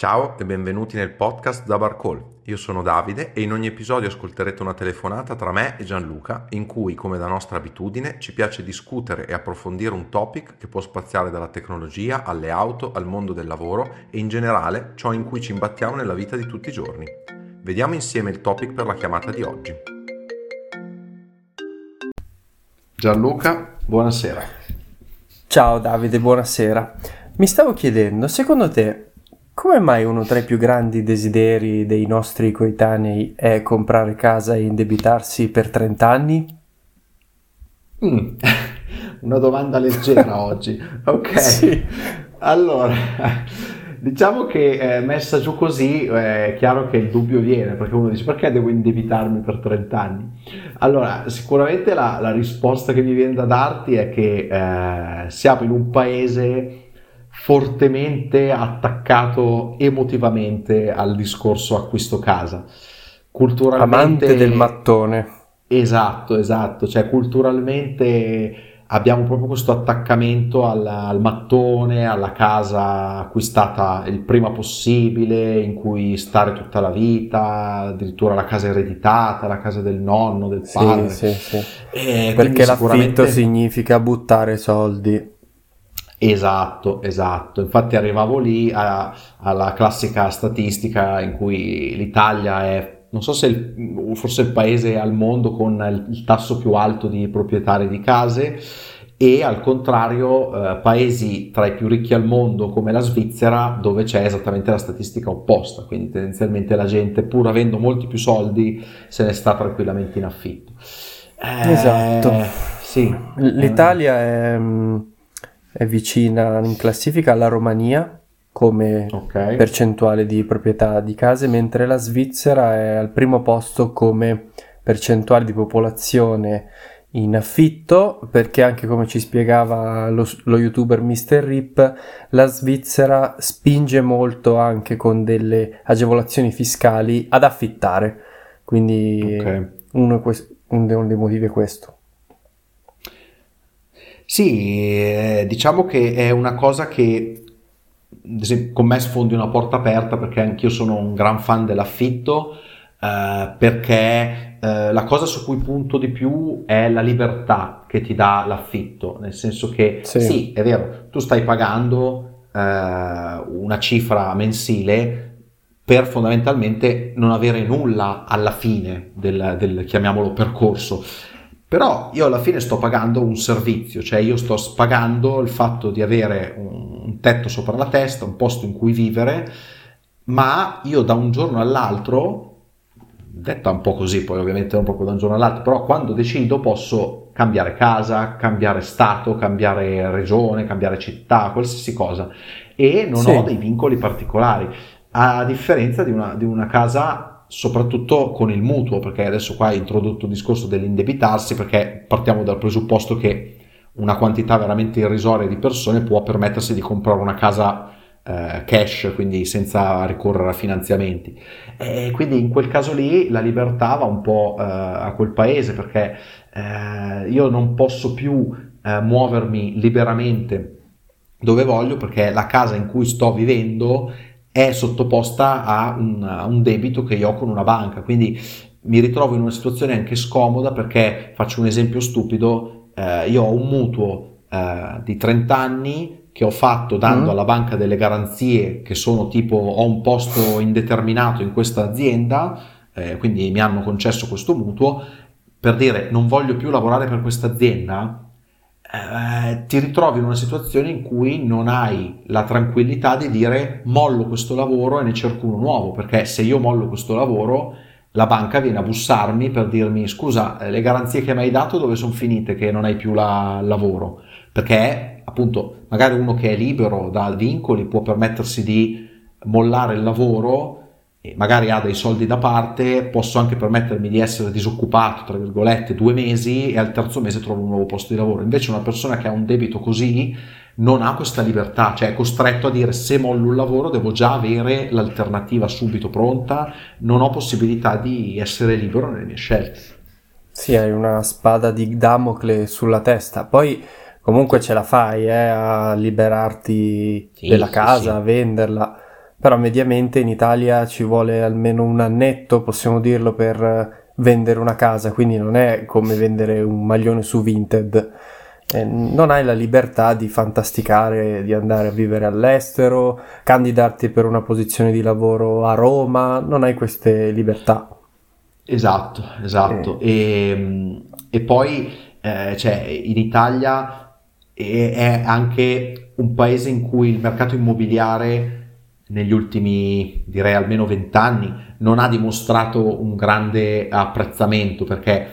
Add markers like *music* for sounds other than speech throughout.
Ciao e benvenuti nel podcast da Barcall. Io sono Davide e in ogni episodio ascolterete una telefonata tra me e Gianluca in cui, come da nostra abitudine, ci piace discutere e approfondire un topic che può spaziare dalla tecnologia alle auto, al mondo del lavoro e in generale ciò in cui ci imbattiamo nella vita di tutti i giorni. Vediamo insieme il topic per la chiamata di oggi. Gianluca, buonasera. Ciao Davide, buonasera. Mi stavo chiedendo, secondo te come mai uno tra i più grandi desideri dei nostri coetanei è comprare casa e indebitarsi per 30 anni? Mm. *laughs* Una domanda leggera *laughs* oggi. Ok. Sì. Allora, diciamo che eh, messa giù così è chiaro che il dubbio viene, perché uno dice perché devo indebitarmi per 30 anni? Allora, sicuramente la, la risposta che mi viene da darti è che eh, siamo in un paese fortemente attaccato emotivamente al discorso acquisto casa. Culturalmente... Amante del mattone. Esatto, esatto, cioè culturalmente abbiamo proprio questo attaccamento al, al, mattone, alla casa acquistata il prima possibile, in cui stare tutta la vita, addirittura la casa ereditata, la casa del nonno, del padre. Sì, sì, sì. Perché l'affitto significa buttare soldi. Esatto, esatto. Infatti arrivavo lì a, alla classica statistica in cui l'Italia è, non so se il, forse il paese al mondo con il, tasso più alto di proprietari di case e al contrario eh, paesi tra i più ricchi al mondo come la Svizzera dove c'è esattamente la statistica opposta, quindi tendenzialmente la gente pur avendo molti più soldi se ne sta tranquillamente in affitto. Eh, esatto. Sì. L'Italia è mm, è vicina in classifica alla Romania come okay. percentuale di proprietà di case, mentre la Svizzera è al primo posto come percentuale di popolazione in affitto, perché anche come ci spiegava lo, lo youtuber Mr. Rip, la Svizzera spinge molto anche con delle agevolazioni fiscali ad affittare. Quindi okay. uno, uno dei motivi è questo. Sì, eh, diciamo che è una cosa che con me sfondi una porta aperta perché anch'io sono un gran fan dell'affitto, eh, perché eh, la cosa su cui punto di più è la libertà che ti dà l'affitto, nel senso che sì, sì è vero, tu stai pagando eh, una cifra mensile per fondamentalmente non avere nulla alla fine del, del chiamiamolo percorso però io alla fine sto pagando un servizio, cioè io sto pagando il fatto di avere un tetto sopra la testa, un posto in cui vivere, ma io da un giorno all'altro, detta un po' così, poi ovviamente non proprio da un giorno all'altro, però quando decido posso cambiare casa, cambiare stato, cambiare regione, cambiare città, qualsiasi cosa e non sì. ho dei vincoli particolari, a differenza di una, di una casa soprattutto con il mutuo, perché adesso qua hai introdotto il discorso dell'indebitarsi, perché partiamo dal presupposto che una quantità veramente irrisoria di persone può permettersi di comprare una casa eh, cash, quindi senza ricorrere a finanziamenti. E quindi in quel caso lì la libertà va un po' eh, a quel paese, perché eh, io non posso più eh, muovermi liberamente dove voglio, perché la casa in cui sto vivendo è sottoposta a un, a un debito che io ho con una banca, quindi mi ritrovo in una situazione anche scomoda perché faccio un esempio stupido, eh, io ho un mutuo eh, di 30 anni che ho fatto dando mm. alla banca delle garanzie che sono tipo ho un posto indeterminato in questa azienda, eh, quindi mi hanno concesso questo mutuo, per dire non voglio più lavorare per questa azienda, eh, ti ritrovi in una situazione in cui non hai la tranquillità di dire mollo questo lavoro e ne cerco uno nuovo, perché se io mollo questo lavoro la banca viene a bussarmi per dirmi scusa, eh, le garanzie che mi hai dato dove sono finite che non hai più la, lavoro? Perché appunto magari uno che è libero da vincoli può permettersi di mollare il lavoro magari ha dei soldi da parte, posso anche permettermi di essere disoccupato, tra virgolette, due mesi e al terzo mese trovo un nuovo posto di lavoro. Invece una persona che ha un debito così non ha questa libertà, cioè è costretto a dire se mollo un lavoro devo già avere l'alternativa subito pronta, non ho possibilità di essere libero nelle mie scelte. Sì, hai una spada di Damocle sulla testa, poi comunque ce la fai eh, a liberarti sì, della casa, sì. a venderla però mediamente in Italia ci vuole almeno un annetto, possiamo dirlo, per vendere una casa, quindi non è come vendere un maglione su Vinted. Eh, non hai la libertà di fantasticare, di andare a vivere all'estero, candidarti per una posizione di lavoro a Roma, non hai queste libertà. Esatto, esatto. Eh. E, e, poi eh, cioè, in Italia è, è anche un paese in cui il mercato immobiliare negli ultimi direi almeno vent'anni non ha dimostrato un grande apprezzamento perché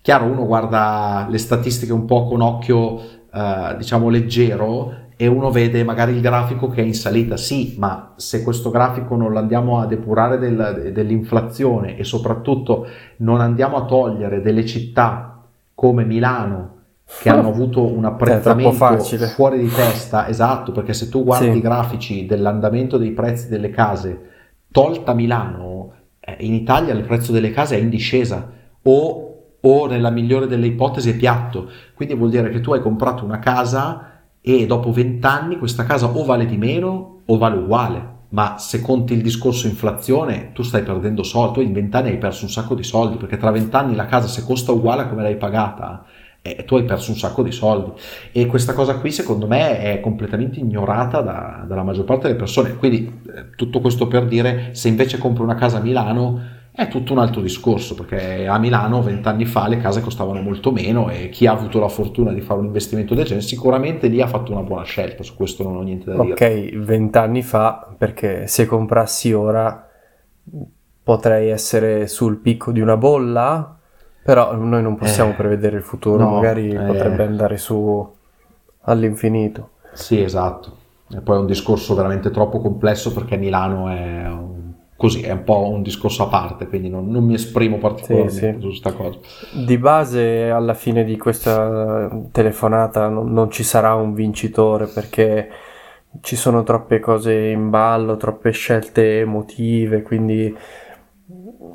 chiaro uno guarda le statistiche un po' con occhio eh, diciamo leggero e uno vede magari il grafico che è in salita. Sì ma se questo grafico non lo andiamo a depurare del, dell'inflazione e soprattutto non andiamo a togliere delle città come Milano che hanno avuto un apprezzamento fuori di testa, esatto, perché se tu guardi sì. i grafici dell'andamento dei prezzi delle case, tolta Milano, eh, in Italia il prezzo delle case è in discesa o, o nella migliore delle ipotesi è piatto, quindi vuol dire che tu hai comprato una casa e dopo vent'anni questa casa o vale di meno o vale uguale. Ma se conti il discorso inflazione, tu stai perdendo soldi, tu in vent'anni hai perso un sacco di soldi, perché tra vent'anni la casa se costa uguale a come l'hai pagata, e tu hai perso un sacco di soldi. E questa cosa qui secondo me è completamente ignorata da, dalla maggior parte delle persone. Quindi eh, tutto questo per dire se invece compri una casa a Milano è tutto un altro discorso perché a Milano vent'anni fa le case costavano molto meno e chi ha avuto la fortuna di fare un investimento del genere sicuramente lì ha fatto una buona scelta. Su questo non ho niente da dire. Ok vent'anni fa perché se comprassi ora potrei essere sul picco di una bolla però noi non possiamo eh, prevedere il futuro, no, magari eh, potrebbe andare su all'infinito. Sì, esatto. E poi è un discorso veramente troppo complesso perché Milano è un, così, è un po' un discorso a parte, quindi non, non mi esprimo particolarmente sì, sì. su questa cosa. Di base alla fine di questa telefonata non, non ci sarà un vincitore perché ci sono troppe cose in ballo, troppe scelte emotive, quindi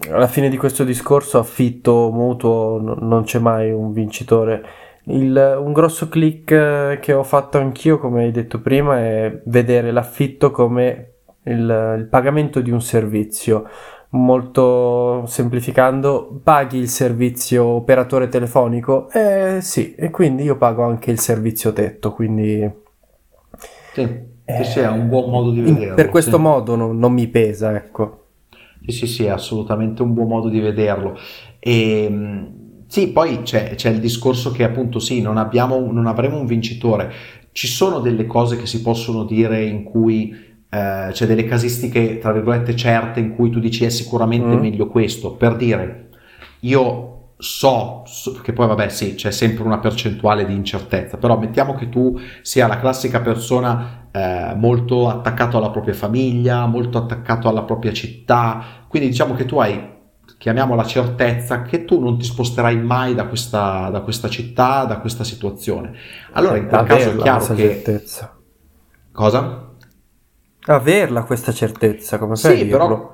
alla fine di questo discorso affitto, mutuo, no, non c'è mai un vincitore. Il, un grosso click eh, che ho fatto anch'io, come hai detto prima, è vedere l'affitto come il, il pagamento di un servizio. Molto semplificando, paghi il servizio operatore telefonico? Eh sì, e quindi io pago anche il servizio tetto, quindi... Sì, eh, sì è un buon modo di vederlo. Per questo sì. modo non, non mi pesa, ecco. Sì, sì, sì, è assolutamente un buon modo di vederlo. E, ehm, sì, poi c'è, c'è, il discorso che appunto sì, non, abbiamo, non avremo un vincitore. Ci sono delle cose che si possono dire in cui eh, c'è delle casistiche, tra virgolette, certe in cui tu dici è sicuramente mm. meglio questo. Per dire, io so, so, che poi vabbè sì, c'è sempre una percentuale di incertezza, però mettiamo che tu sia la classica persona eh, molto attaccato alla propria famiglia, molto attaccato alla propria città, quindi diciamo che tu hai, chiamiamola certezza, che tu non ti sposterai mai da questa, da questa città, da questa situazione. Allora in quel caso è chiaro che... Certezza. Cosa? Averla questa certezza, come fai sì, però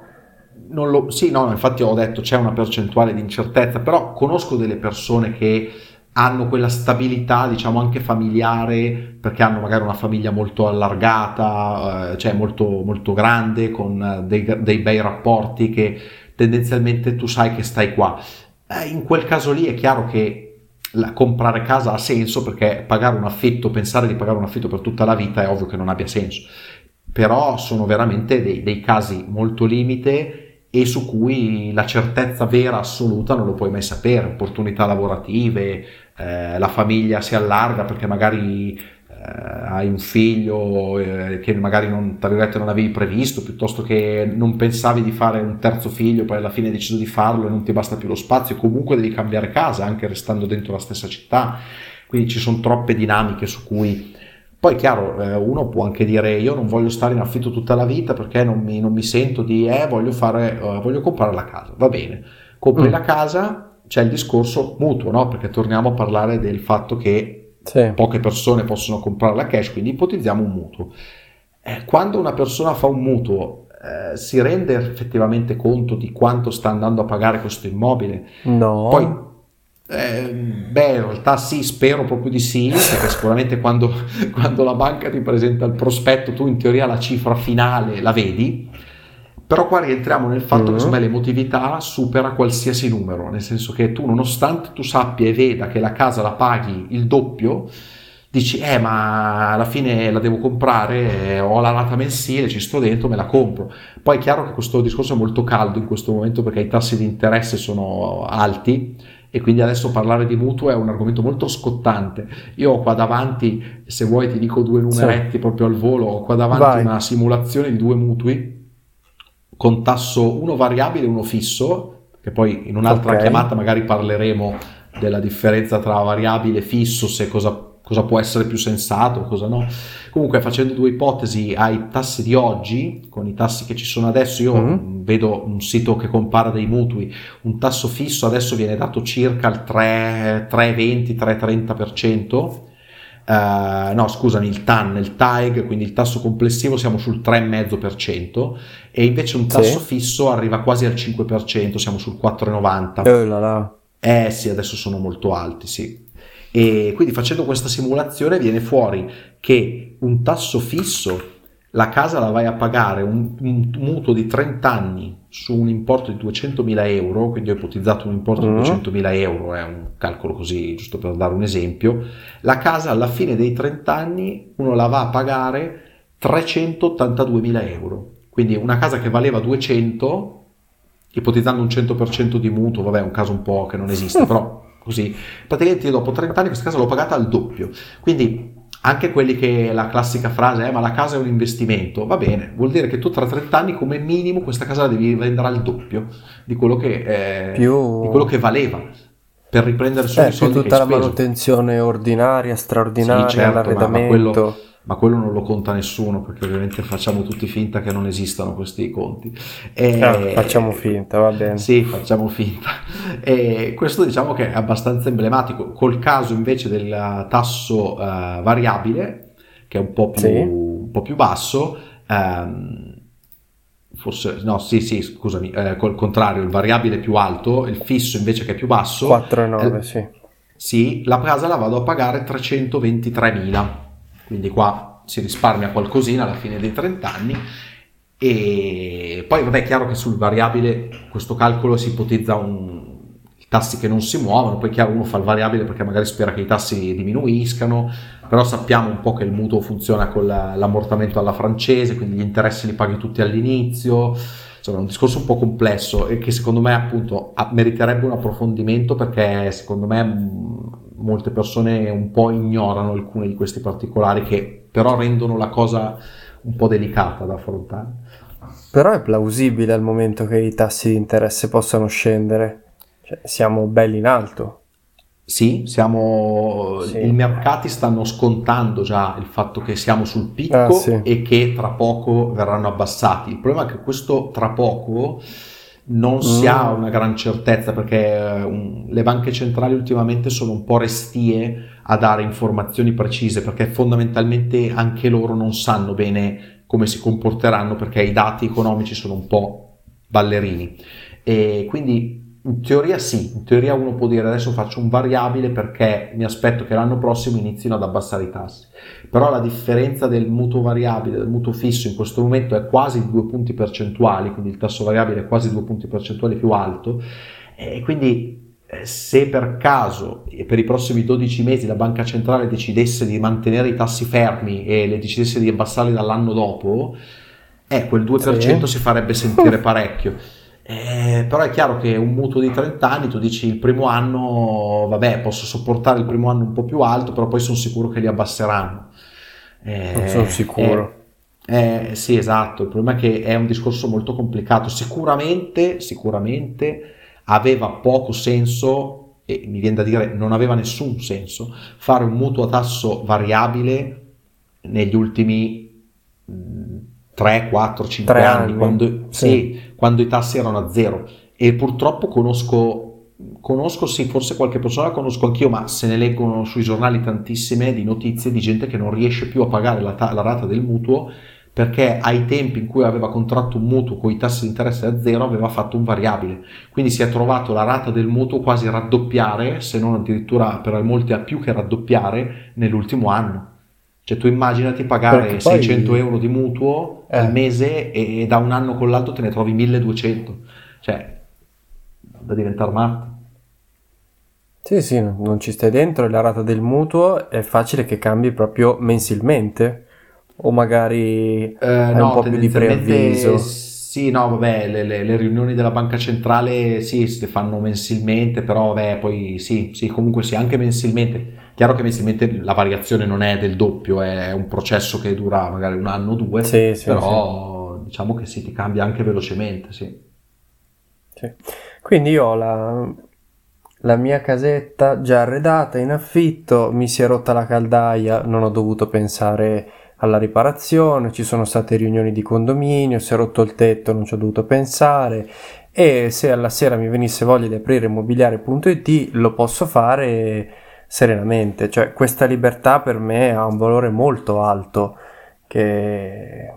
non lo, sì, no, infatti ho detto c'è una percentuale di incertezza, però conosco delle persone che hanno quella stabilità, diciamo anche familiare, perché hanno magari una famiglia molto allargata, eh, cioè molto, molto grande, con dei, dei, bei rapporti, che tendenzialmente tu sai che stai qua. Eh, in quel caso lì è chiaro che la, comprare casa ha senso perché pagare un affitto, pensare di pagare un affitto per tutta la vita è ovvio che non abbia senso. Però sono veramente dei, dei casi molto limite e su cui la certezza vera assoluta non lo puoi mai sapere, opportunità lavorative, eh, la famiglia si allarga perché magari eh, hai un figlio eh, che magari non, non avevi previsto, piuttosto che non pensavi di fare un terzo figlio, poi alla fine hai deciso di farlo e non ti basta più lo spazio, comunque devi cambiare casa anche restando dentro la stessa città, quindi ci sono troppe dinamiche su cui poi chiaro, eh, uno può anche dire io non voglio stare in affitto tutta la vita perché non mi, non mi sento di, eh, voglio, fare, uh, voglio comprare la casa. Va bene, compri mm. la casa, c'è il discorso mutuo, no? Perché torniamo a parlare del fatto che sì. poche persone possono comprare la cash, quindi ipotizziamo un mutuo. Eh, quando una persona fa un mutuo, eh, si rende effettivamente conto di quanto sta andando a pagare questo immobile? No. Poi Eh, beh, in realtà sì, spero proprio di sì, perché sicuramente quando, *laughs* quando, la banca ti presenta il prospetto, tu in teoria la cifra finale la vedi, però qua rientriamo nel fatto mm-hmm. che secondo me l'emotività supera qualsiasi numero, nel senso che tu nonostante tu sappia e veda che la casa la paghi il doppio, dici eh ma alla fine la devo comprare, eh, ho la rata mensile, ci sto dentro, me la compro. Poi è chiaro che questo discorso è molto caldo in questo momento perché i tassi di interesse sono alti e quindi adesso parlare di mutuo è un argomento molto scottante. Io ho qua davanti, se vuoi ti dico due numeretti sì. proprio al volo, ho qua davanti Vai. una simulazione di due mutui con tasso uno variabile e uno fisso, che poi in un'altra okay. chiamata magari parleremo della differenza tra variabile e fisso, se cosa cosa può essere più sensato, cosa no. Comunque facendo due ipotesi ai tassi di oggi, con i tassi che ci sono adesso, io mm-hmm. vedo un sito che compara dei mutui, un tasso fisso adesso viene dato circa il 3, 3,20-3,30%. Uh, no, scusami, il TAN, il TAEG, quindi il tasso complessivo siamo sul 3,5% e invece un tasso sì. fisso arriva quasi al 5%, siamo sul 4,90%. Eh, là là. eh sì, adesso sono molto alti, sì. E quindi facendo questa simulazione viene fuori che un tasso fisso, la casa la vai a pagare un, un mutuo di 30 anni su un importo di 200.000 euro, quindi ho ipotizzato un importo mm. di 200.000 euro, è un calcolo così giusto per dare un esempio, la casa alla fine dei 30 anni uno la va a pagare 382.000 euro. Quindi una casa che valeva 200, ipotizzando un 100% di mutuo, vabbè è un caso un po' che non esiste, *laughs* però così, praticamente io dopo 30 anni questa casa l'ho pagata al doppio. Quindi anche quelli che la classica frase è eh, ma la casa è un investimento, va bene, vuol dire che tu tra 30 anni come minimo questa casa la devi vendere al doppio di quello che, eh, Più... di quello che valeva per riprendere su eh, i soldi tutta la manutenzione ordinaria, straordinaria, sì, certo, l'arredamento. Ma, quello non lo conta nessuno perché ovviamente facciamo tutti finta che non esistano questi conti. E, ah, facciamo finta, va bene. Sì, facciamo finta. E questo diciamo che è abbastanza emblematico. Col caso invece del tasso uh, variabile, che è un po' più, sì. un po più basso, um, forse no, sì, sì, scusami, eh, col contrario, il variabile più alto, il fisso invece che è più basso. 4,9, eh, sì. Sì, la casa la vado a pagare 323.000 quindi qua si risparmia qualcosina alla fine dei 30 anni e poi vabbè è chiaro che sul variabile questo calcolo si ipotizza un, tassi che non si muovono, poi chiaro uno fa il variabile perché magari spera che i tassi diminuiscano, però sappiamo un po' che il mutuo funziona con la, l'ammortamento alla francese, quindi gli interessi li paghi tutti all'inizio, insomma è un discorso un po' complesso e che secondo me appunto meriterebbe un approfondimento perché secondo me molte persone un po' ignorano alcuni di questi particolari che però rendono la cosa un po' delicata da affrontare. Però è plausibile al momento che i tassi di interesse possano scendere, cioè, siamo belli in alto. Sì, siamo, sì. i mercati stanno scontando già il fatto che siamo sul picco ah, sì. e che tra poco verranno abbassati. Il problema è che questo tra poco non si mm. ha una gran certezza perché um, le banche centrali ultimamente sono un po' restie a dare informazioni precise perché fondamentalmente anche loro non sanno bene come si comporteranno perché i dati economici sono un po' ballerini e quindi in teoria sì, in teoria uno può dire adesso faccio un variabile perché mi aspetto che l'anno prossimo inizino ad abbassare i tassi. Però la differenza del mutuo variabile del mutuo fisso in questo momento è quasi due punti percentuali, quindi il tasso variabile è quasi due punti percentuali più alto e quindi eh, se per caso e per i prossimi 12 mesi la banca centrale decidesse di mantenere i tassi fermi e le decidesse di abbassarli dall'anno dopo, eh, quel 2% sì. si farebbe sentire *laughs* parecchio. Eh, però è chiaro che un mutuo di 30 anni, tu dici il primo anno, vabbè, posso sopportare il primo anno un po' più alto, però poi sono sicuro che li abbasseranno. Eh, non sono sicuro. Eh, eh, sì, esatto, il problema è che è un discorso molto complicato. Sicuramente, sicuramente aveva poco senso, e mi viene da dire non aveva nessun senso, fare un mutuo a tasso variabile negli ultimi 3, 4, 5 anni, anni, quando, sì. Sì, quando i tassi erano a zero. E purtroppo conosco, conosco, sì, forse qualche persona la conosco anch'io, ma se ne leggono sui giornali tantissime di notizie di gente che non riesce più a pagare la, la rata del mutuo perché ai tempi in cui aveva contratto un mutuo con i tassi di interesse a zero aveva fatto un variabile, quindi si è trovato la rata del mutuo quasi raddoppiare, se non addirittura per molti a più che raddoppiare nell'ultimo anno. Cioè tu immaginati pagare poi... 600 euro di mutuo eh. al mese e, e, da un anno con l'altro te ne trovi 1200, cioè da diventare matti. Sì, sì, non ci stai dentro e la rata del mutuo è facile che cambi proprio mensilmente o magari eh, no, un po' più di preavviso? Sì, no, vabbè, le, le, le, riunioni della banca centrale sì, si fanno mensilmente, però vabbè, poi sì, sì, comunque sì, anche mensilmente. Chiaro che mensilmente la variazione non è del doppio, è un processo che dura magari un anno o due, sì, sì, però sì. diciamo che sì, ti cambia anche velocemente, sì. Quindi io ho la, la mia casetta già arredata in affitto, mi si è rotta la caldaia, non ho dovuto pensare alla riparazione, ci sono state riunioni di condominio, si è rotto il tetto, non ci ho dovuto pensare. E se alla sera mi venisse voglia di aprire immobiliare.it lo posso fare serenamente, cioè questa libertà per me ha un valore molto alto che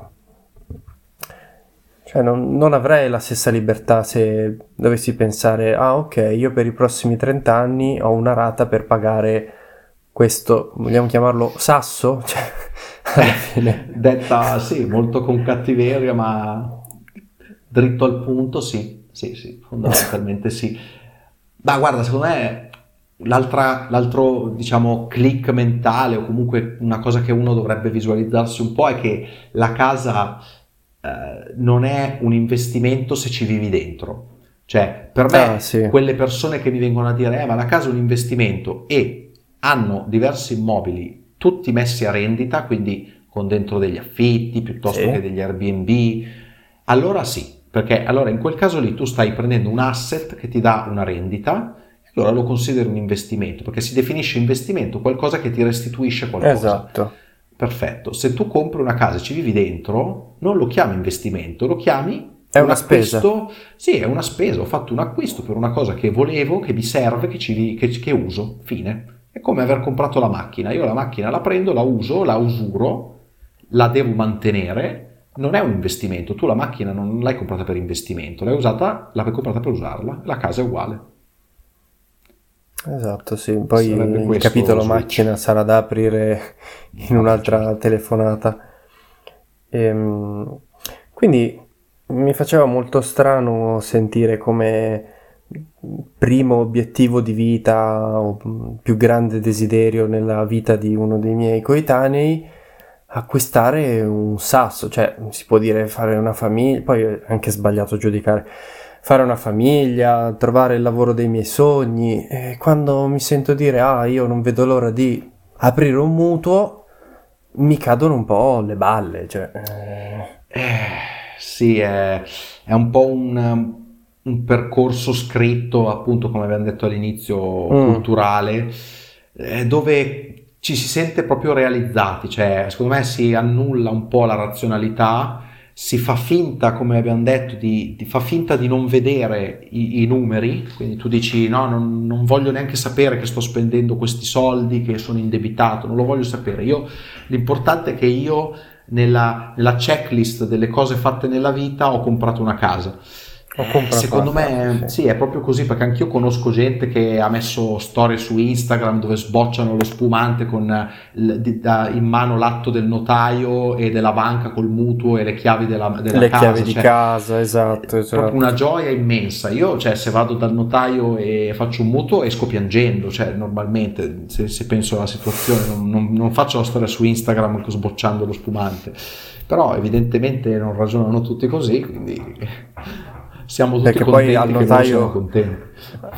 cioè non, non, avrei la stessa libertà se dovessi pensare ah ok io per i prossimi 30 anni ho una rata per pagare questo vogliamo chiamarlo sasso? *laughs* Cioè, Detta sì, molto con cattiveria, ma dritto al punto, sì, sì, sì, fondamentalmente sì. Ma guarda, secondo me l'altro, diciamo, click mentale o comunque una cosa che uno dovrebbe visualizzarsi un po' è che la casa eh, non è un investimento se ci vivi dentro. Cioè, per me, ah, sì. quelle persone che mi vengono a dire, eh, ma la casa è un investimento e hanno diversi immobili tutti messi a rendita, quindi con dentro degli affitti piuttosto sì. che degli Airbnb, allora sì, perché allora in quel caso lì tu stai prendendo un asset che ti dà una rendita, allora lo consideri un investimento, perché si definisce investimento qualcosa che ti restituisce qualcosa. Esatto. Perfetto. Se tu compri una casa e ci vivi dentro, non lo chiami investimento, lo chiami è una spesa. Sì, è una spesa. Ho fatto un acquisto per una cosa che volevo, che mi serve, che, ci, che, che uso. Fine. È come aver comprato la macchina. Io la macchina la prendo, la uso, la usuro, la devo mantenere. Non è un investimento. Tu la macchina non l'hai comprata per investimento, l'hai usata, l'hai comprata per usarla. La casa è uguale. Esatto, sì. Poi il capitolo macchina sarà da aprire in un'altra telefonata. Ehm, quindi mi faceva molto strano sentire come primo obiettivo di vita o più grande desiderio nella vita di uno dei miei coetanei acquistare un sasso, cioè si può dire fare una famiglia, poi è anche sbagliato giudicare, fare una famiglia, trovare il lavoro dei miei sogni e quando mi sento dire ah io non vedo l'ora di aprire un mutuo mi cadono un po' le balle, cioè... Eh, sì, è, è un po' un un percorso scritto, appunto come abbiamo detto all'inizio, mm. culturale, eh, dove ci si sente proprio realizzati, cioè secondo me si annulla un po' la razionalità, si fa finta, come abbiamo detto, di, di fa finta di non vedere i, i numeri, quindi tu dici no, non, non, voglio neanche sapere che sto spendendo questi soldi, che sono indebitato, non lo voglio sapere. Io, l'importante è che io nella, nella checklist delle cose fatte nella vita ho comprato una casa Secondo me sì. è proprio così perché anch'io conosco gente che ha messo storie su Instagram dove sbocciano lo spumante con in mano l'atto del notaio e della banca col mutuo e le chiavi della, della le casa. chiavi cioè, di casa, esatto, esatto. Proprio una gioia immensa. Io, cioè, se vado dal notaio e faccio un mutuo esco piangendo, cioè, normalmente, se, se penso alla situazione, non, non, non faccio la storia su Instagram sbocciando lo spumante. Però evidentemente non ragionano tutti così, quindi siamo tutti Perché poi al notaio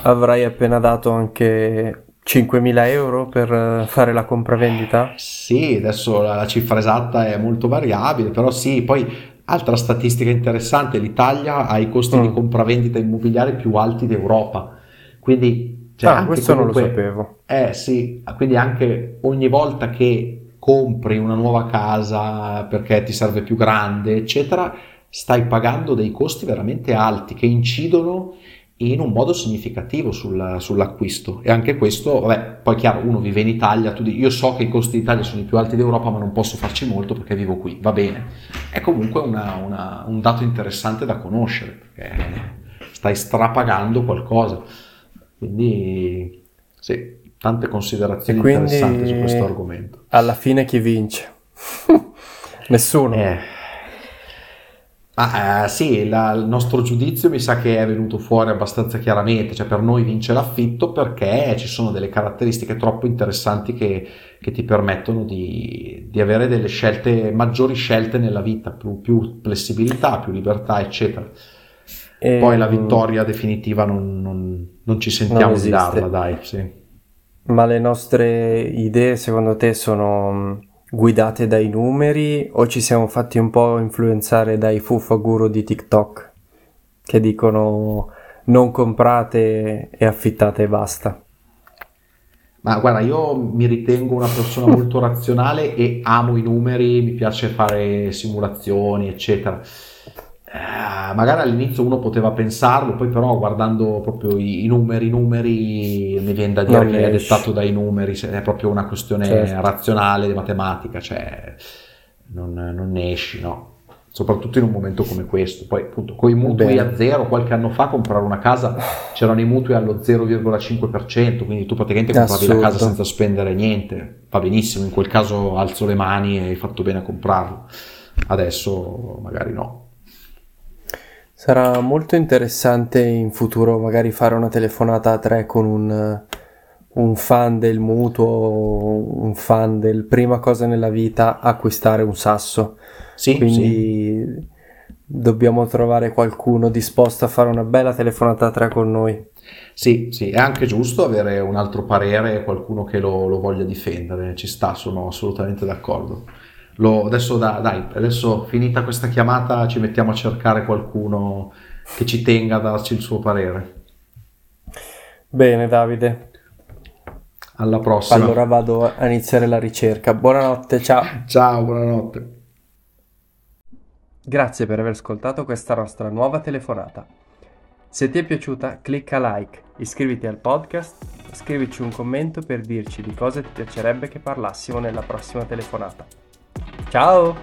avrai appena dato anche 5.000 euro per fare la compravendita? Sì, adesso la cifra esatta è molto variabile, però sì, poi altra statistica interessante, l'Italia ha i costi mm. di compravendita immobiliare più alti d'Europa, quindi cioè, ah, questo comunque, non lo sapevo. Eh sì, quindi anche ogni volta che compri una nuova casa perché ti serve più grande, eccetera, stai pagando dei costi veramente alti che incidono in un modo significativo sul, sull'acquisto e anche questo, vabbè, poi chiaro, uno vive in Italia, tu dici, io so che i costi d'Italia sono i più alti d'Europa ma non posso farci molto perché vivo qui, va bene, è comunque una, una, un dato interessante da conoscere perché stai strapagando qualcosa, quindi sì, tante considerazioni interessanti su questo argomento. Alla fine chi vince? *laughs* Nessuno. Eh. Ah, eh, sì, la, il nostro giudizio mi sa che è venuto fuori abbastanza chiaramente, cioè per noi vince l'affitto perché ci sono delle caratteristiche troppo interessanti che, che ti permettono di, di, avere delle scelte, maggiori scelte nella vita, più, più flessibilità, più libertà, eccetera. E... Poi la vittoria definitiva non, non, non ci sentiamo non di darla, dai. Sì. Ma le nostre idee secondo te sono guidate dai numeri o ci siamo fatti un po' influenzare dai fuffa guru di TikTok che dicono non comprate e affittate e basta? Ma guarda, io mi ritengo una persona molto *laughs* razionale e amo i numeri, mi piace fare simulazioni, eccetera. Eh, magari all'inizio uno poteva pensarlo, poi però guardando proprio i, i numeri, i numeri mi viene da dire non che è dettato dai numeri, è proprio una questione certo. razionale, matematica, cioè non, non ne esci, no? soprattutto in un momento come questo. Poi appunto con i mutui Bene. a zero, qualche anno fa comprare una casa *sighs* c'erano i mutui allo 0,5%, quindi tu praticamente compravi la casa senza spendere niente. Va benissimo, in quel caso alzo le mani e hai fatto bene a comprarlo. Adesso magari no. Sarà molto interessante in futuro magari fare una telefonata a tre con un, un fan del mutuo, un fan del prima cosa nella vita, acquistare un sasso. Sì, Quindi sì. dobbiamo trovare qualcuno disposto a fare una bella telefonata a tre con noi. Sì, sì, è anche giusto avere un altro parere, qualcuno che lo, lo voglia difendere, ci sta, sono assolutamente d'accordo. Lo, adesso da, dai, adesso finita questa chiamata ci mettiamo a cercare qualcuno che ci tenga a darci il suo parere. Bene Davide. Alla prossima. Allora vado a iniziare la ricerca. Buonanotte, ciao. Ciao, buonanotte. Grazie per aver ascoltato questa nostra nuova telefonata. Se ti è piaciuta, clicca like, iscriviti al podcast, scrivici un commento per dirci di cosa ti piacerebbe che parlassimo nella prossima telefonata. Ciao!